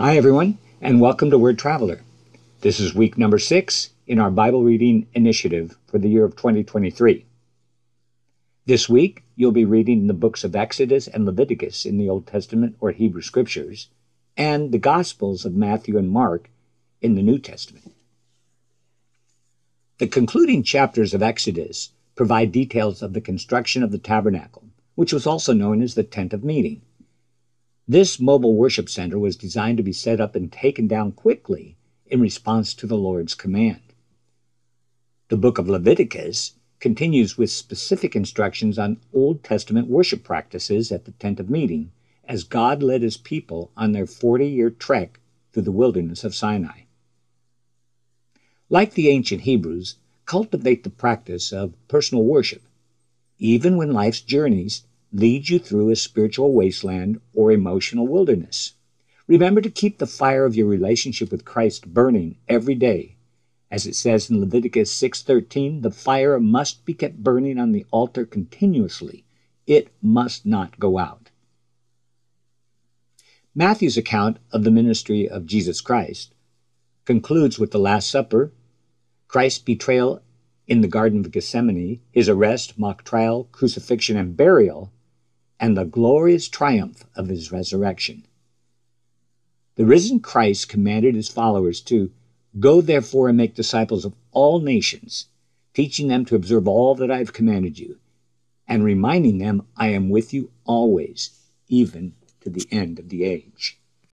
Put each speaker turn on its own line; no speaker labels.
Hi, everyone, and welcome to Word Traveler. This is week number six in our Bible reading initiative for the year of 2023. This week, you'll be reading the books of Exodus and Leviticus in the Old Testament or Hebrew Scriptures, and the Gospels of Matthew and Mark in the New Testament. The concluding chapters of Exodus provide details of the construction of the tabernacle, which was also known as the tent of meeting. This mobile worship center was designed to be set up and taken down quickly in response to the Lord's command. The book of Leviticus continues with specific instructions on Old Testament worship practices at the tent of meeting as God led his people on their 40 year trek through the wilderness of Sinai. Like the ancient Hebrews, cultivate the practice of personal worship, even when life's journeys lead you through a spiritual wasteland or emotional wilderness. Remember to keep the fire of your relationship with Christ burning every day. As it says in Leviticus 6:13, the fire must be kept burning on the altar continuously. It must not go out. Matthew's account of the ministry of Jesus Christ concludes with the Last Supper, Christ's betrayal in the Garden of Gethsemane, his arrest, mock trial, crucifixion, and burial, and the glorious triumph of his resurrection. The risen Christ commanded his followers to go therefore and make disciples of all nations, teaching them to observe all that I have commanded you, and reminding them I am with you always, even to the end of the age.